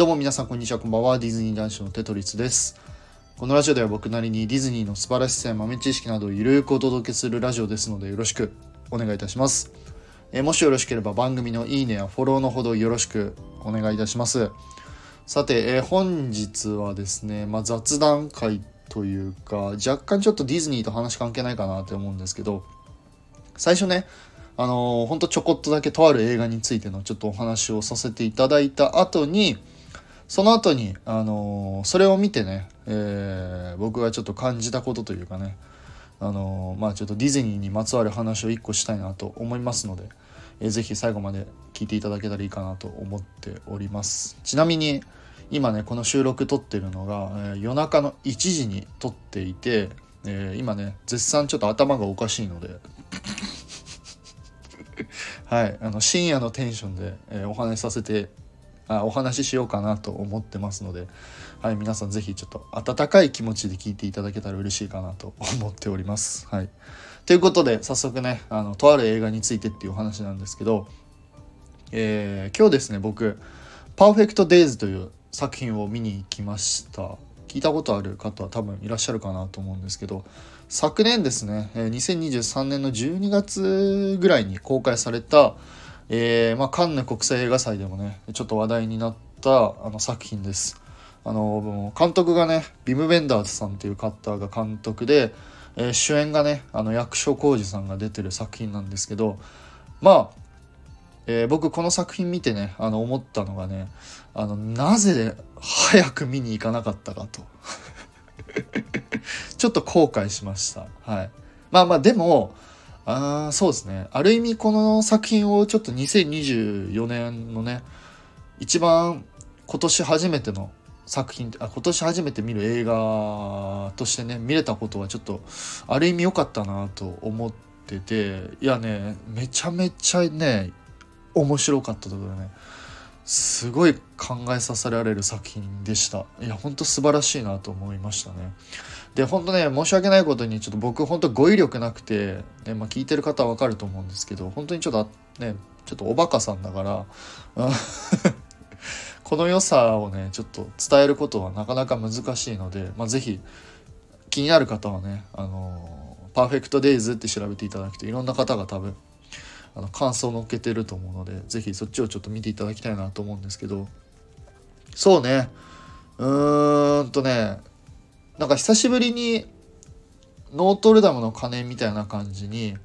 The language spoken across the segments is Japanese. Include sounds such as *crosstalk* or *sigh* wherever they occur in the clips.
どうも皆さんこんにちは。こんばんは。ディズニー男子のテトリスです。このラジオでは僕なりにディズニーの素晴らしさや豆知識などをゆるくお届けするラジオですのでよろしくお願いいたします。えもしよろしければ番組のいいねやフォローのほどよろしくお願いいたします。さて、え本日はですね、まあ、雑談会というか若干ちょっとディズニーと話関係ないかなって思うんですけど最初ねあのー、ほんとちょこっとだけとある映画についてのちょっとお話をさせていただいた後にその後に、あのー、それを見てね、えー、僕がちょっと感じたことというかね、あのー、まあちょっとディズニーにまつわる話を1個したいなと思いますので、えー、ぜひ最後まで聞いていただけたらいいかなと思っております。ちなみに今ねこの収録撮ってるのが、えー、夜中の1時に撮っていて、えー、今ね絶賛ちょっと頭がおかしいので *laughs* はいあの深夜のテンションで、えー、お話しさせてお話ししようかなと思ってますので、はい、皆さん是非ちょっと温かい気持ちで聞いていただけたら嬉しいかなと思っております。はい、ということで早速ねあのとある映画についてっていうお話なんですけど、えー、今日ですね僕「パーフェクト・デイズ」という作品を見に行きました聞いたことある方は多分いらっしゃるかなと思うんですけど昨年ですね2023年の12月ぐらいに公開されたえー、まあ、カンヌ国際映画祭でもねちょっと話題になったあの作品です。あの監督がねビム・ベンダーズさんっていうカッターが監督で、えー、主演がねあの役所広司さんが出てる作品なんですけどまあ、えー、僕この作品見てねあの思ったのがねあのなぜ早く見に行かなかったかと *laughs* ちょっと後悔しました。はい、まあまあでもあそうですね。ある意味この作品をちょっと2024年のね一番今年初めての作品あ今年初めて見る映画としてね見れたことはちょっとある意味良かったなと思ってていやねめちゃめちゃね面白かったところね。すごい考えさせられる作品でした。いやほんと素晴らしいなと思いましたね。で本当ね申し訳ないことにちょっと僕本当語彙力なくて、ねまあ、聞いてる方は分かると思うんですけど本当にちょっとねちょっとおバカさんだから *laughs* この良さをねちょっと伝えることはなかなか難しいので、まあ、是非気になる方はねあのパーフェクトデイズって調べていただくといろんな方が多分あの感想を載っけてると思うので是非そっちをちょっと見ていただきたいなと思うんですけど。そうね。うーんとね。なんか久しぶりにノートルダムの鐘みたいな感じに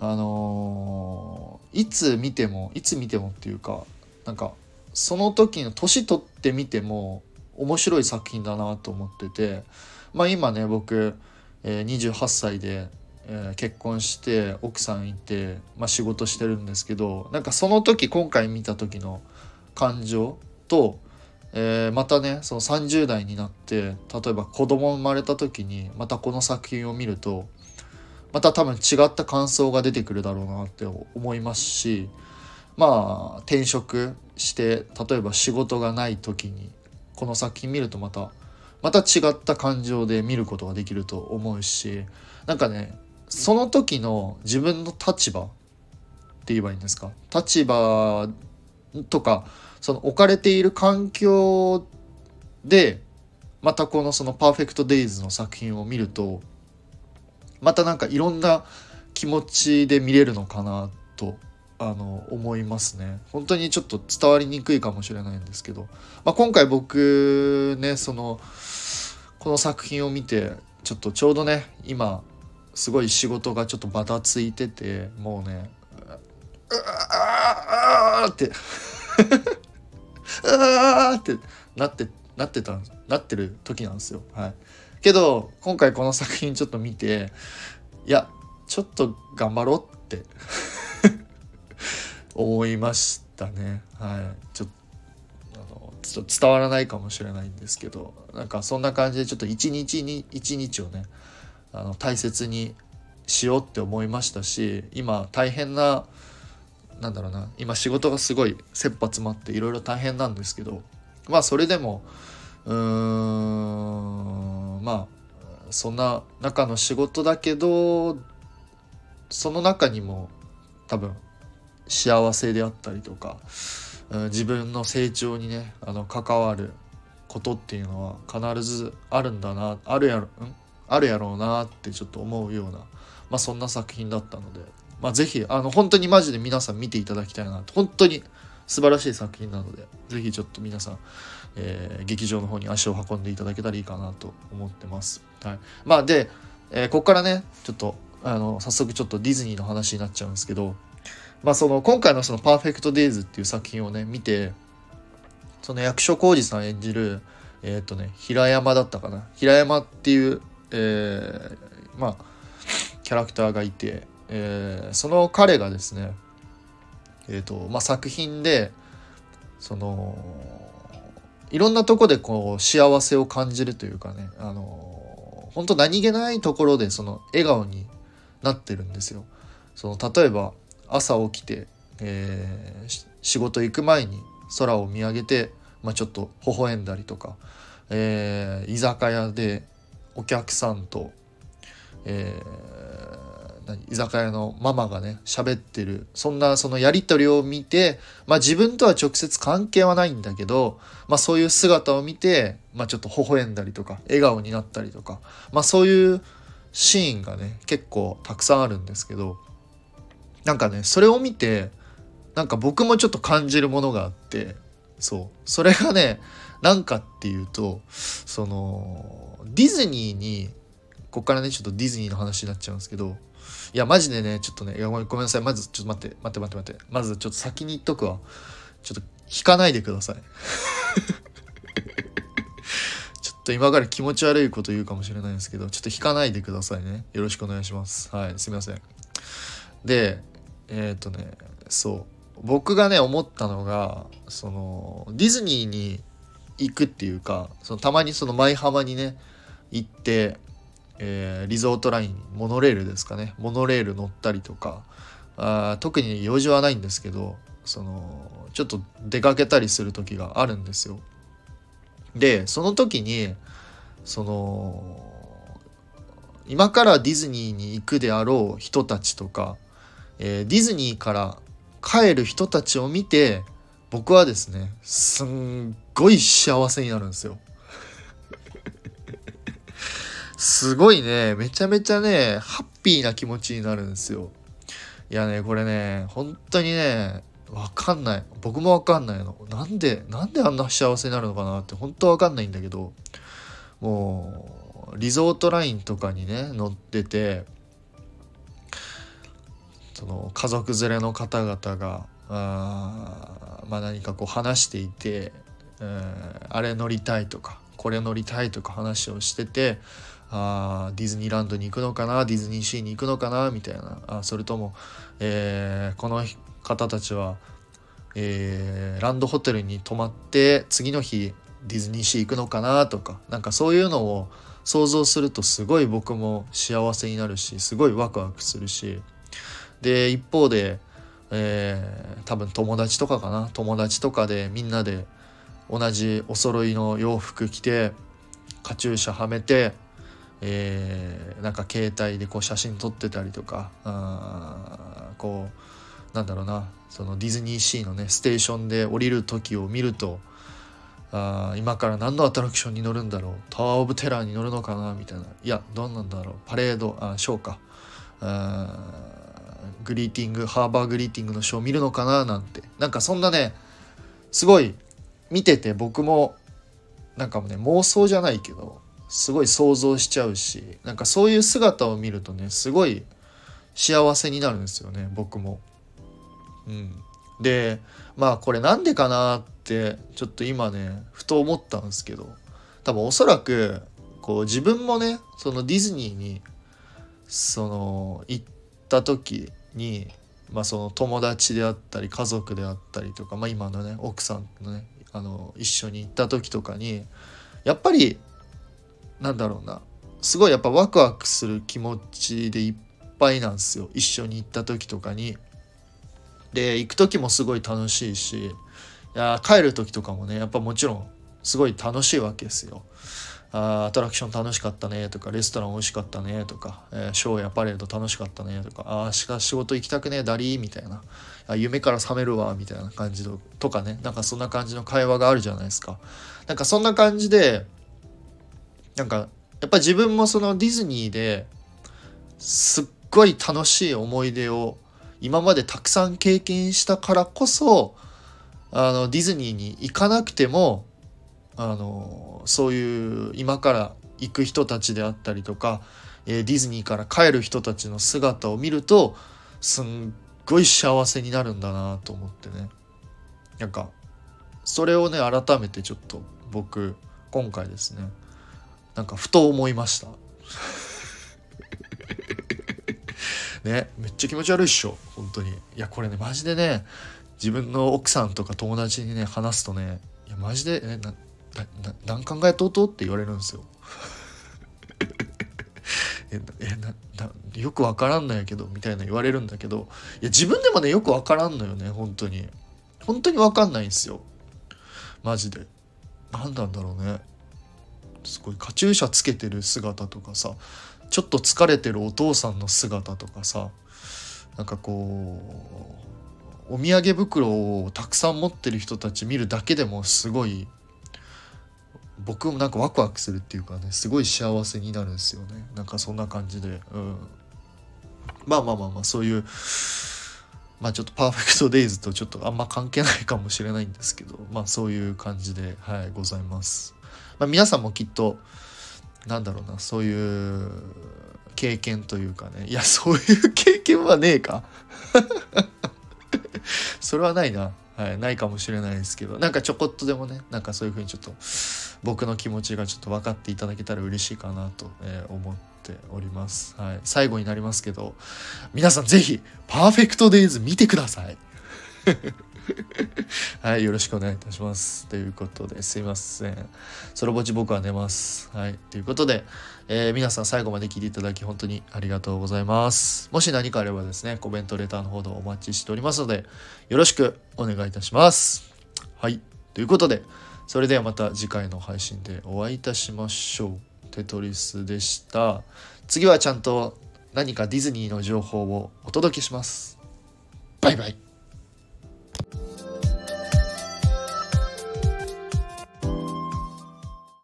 あのー、いつ見てもいつ見てもっていうかなんかその時の年取ってみても面白い作品だなと思ってて。まあ今ね僕、えー、28歳で、えー、結婚して奥さんいて、まあ、仕事してるんですけどなんかその時今回見た時の感情とえー、またねその30代になって例えば子供生まれた時にまたこの作品を見るとまた多分違った感想が出てくるだろうなって思いますしまあ転職して例えば仕事がない時にこの作品見るとまたまた違った感情で見ることができると思うしなんかねその時の自分の立場って言えばいいんですか？立場とかその置かれている環境でまたこのその「パーフェクト・デイズ」の作品を見るとまたなんかいろんな気持ちで見れるのかなとあの思いますね。本当にちょっと伝わりにくいかもしれないんですけど、まあ、今回僕ねそのこの作品を見てちょっとちょうどね今すごい仕事がちょっとバタついててもうねうああってあーって *laughs* なってなってたなってる時なんですよ。はい、けど今回この作品ちょっと見ていやちょっと頑張ろうって *laughs* 思いましたね。はい、ちょっと伝わらないかもしれないんですけどなんかそんな感じでちょっと一日に一日をねあの大切にしようって思いましたし今大変ななんだろうな今仕事がすごい切羽詰まっていろいろ大変なんですけどまあそれでもうーんまあそんな中の仕事だけどその中にも多分幸せであったりとか自分の成長にねあの関わることっていうのは必ずあるんだなあるやろん？あるやろうなってちょっと思うような、まあ、そんな作品だったので、まあ、是非あの本当にマジで皆さん見ていただきたいなと本当に素晴らしい作品なので是非ちょっと皆さん、えー、劇場の方に足を運んでいただけたらいいかなと思ってます。はい、まあで、えー、ここからねちょっとあの早速ちょっとディズニーの話になっちゃうんですけどまあその今回のその「パーフェクト・デイズ」っていう作品をね見てその役所広司さん演じるえっ、ー、とね平山だったかな平山っていう、えー、まあキャラクターがいて、えー、その彼がですねえーとまあ、作品でそのいろんなとこでこう幸せを感じるというかねあの本当何気ないところでその笑顔になってるんですよ。その例えば朝起きて、えー、仕事行く前に空を見上げて、まあ、ちょっと微笑んだりとか、えー、居酒屋でお客さんと、えー、居酒屋のママがね喋ってる。そんなそのやり取りを見て、まあ、自分とは直接関係はないんだけど、まあ、そういう姿を見て、まあ、ちょっと微笑んだりとか笑顔になったりとか、まあ、そういうシーンがね結構たくさんあるんですけどなんかねそれを見てなんか僕もちょっと感じるものがあってそう。それがね何かっていうとそのディズニーにこっからねちょっとディズニーの話になっちゃうんですけどいやマジでねちょっとねいやごめんなさい。まずちょっと待って待って待って待って。まずちょっと先に言っとくわ。ちょっと引かないでください。*laughs* ちょっと今から気持ち悪いこと言うかもしれないんですけどちょっと引かないでくださいね。よろしくお願いします。はいすいません。でえっ、ー、とねそう。僕がね思ったのがそのディズニーに行くっていうかそのたまにその舞浜にね行って、えー、リゾートラインモノレールですかねモノレール乗ったりとかあ特に用事はないんですけどそのちょっと出かけたりする時があるんですよ。でその時にその今からディズニーに行くであろう人たちとかえー、ディズニーから帰る人たちを見て僕はですねすんごい幸せになるんですよ。すごいねめちゃめちゃねハッピーな気持ちになるんですよ。いやねこれね本当にねわかんない僕もわかんないのなんでなんであんな幸せになるのかなって本当わかんないんだけどもうリゾートラインとかにね乗っててその家族連れの方々があ、まあ、何かこう話していて、え、あれ乗りたいとかこれ乗りたいとか話をしててあディズニーランドに行くのかなディズニーシーに行くのかなみたいな。あそれとも、えー、この方たちは、えー、ランドホテルに泊まって次の日ディズニーシー行くのかなとかなんかそういうのを想像するとすごい僕も幸せになるしすごいワクワクするし。で一方で、えー、多分友達とかかな友達とかでみんなで同じお揃いの洋服着てカチューシャはめて、えー、なんか携帯でこう写真撮ってたりとかあこうなんだろうなそのディズニーシーのねステーションで降りる時を見るとあ今から何のアトラクションに乗るんだろうタワー・オブ・テラーに乗るのかなみたいな。いやどうなんだろうパレードあショーか。あグリーティングハーバーグリーティングのショー見るのかななんて。なんかそんなねすごい見てて僕もなんかもね妄想じゃないけどすごい想像しちゃうしなんかそういう姿を見るとねすごい幸せになるんですよね僕も。うん、でまあこれなんでかなってちょっと今ねふと思ったんですけど多分おそらくこう自分もねそのディズニーにその行った時に、まあ、その友達であったり家族であったりとか、まあ、今のね奥さんのねあの一緒に行った時とかにやっぱりなんだろうなすごいやっぱワクワクする気持ちでいっぱいなんですよ一緒に行った時とかに。で行く時もすごい楽しいしいや帰る時とかもねやっぱもちろんすごい楽しいわけですよ。あアトラクション楽しかったねとかレストラン美味しかったねとか、えー、ショーやパレード楽しかったねとかああしか仕事行きたくねえダリーみたいな。あ夢から覚めるわみたいな感じとかね。なんかそんな感じの会話があるじゃないですか。なんかそんな感じでなんかやっぱ自分もそのディズニーですっごい楽しい思い出を今までたくさん経験したからこそあのディズニーに行かなくてもあのそういう今から行く人たちであったりとか、えー、ディズニーから帰る人たちの姿を見るとすんごい幸せになるんだなと思ってね。なんかそれをね改めてちょっと僕今回ですねなんかふと思いました。*laughs* ねめっちゃ気持ち悪いっしょ本当に。いやこれねマジでね自分の奥さんとか友達にね話すとねいやマジで、ね、なな何考えとうとうって言われるんですよ。*laughs* ええななよくわからんのやけどみたいな言われるんだけどいや自分でもねよくわからんのよね本当に。本当にわかんないんですよ。マジで。何なんだろうね。すごいカチューシャつけてる姿とかさちょっと疲れてるお父さんの姿とかさなんかこうお土産袋をたくさん持ってる人たち見るだけでもすごい僕もなんかワクワクするっていうかねすごい幸せになるんですよね。なんかそんな感じで、うん、まあまあまあまあそういうまあちょっとパーフェクトデイズとちょっとあんま関係ないかもしれないんですけどまあそういう感じではいございます、まあ、皆さんもきっとなんだろうなそういう経験というかね。いやそういう経験はねえか。*laughs* それはないな。はい、ないかもしれないですけどなんかちょこっとでもねなんかそういう風にちょっと僕の気持ちがちょっと分かっていただけたら嬉しいかなと、え思っております、はい、最後になりますけど皆さん是非パーフェクトデイズ見てください。*laughs* はい、よろしくお願いいたします。ということで、すいません。そろぼち僕は寝ます。はい、ということで、えー、皆さん最後まで聞いていただき本当にありがとうございます。もし何かあればですね、コメント、レターの方でお待ちしておりますので、よろしくお願いいたします。はい、ということで、それではまた次回の配信でお会いいたしましょう。テトリスでした。次はちゃんと何かディズニーの情報をお届けします。バイバイ。you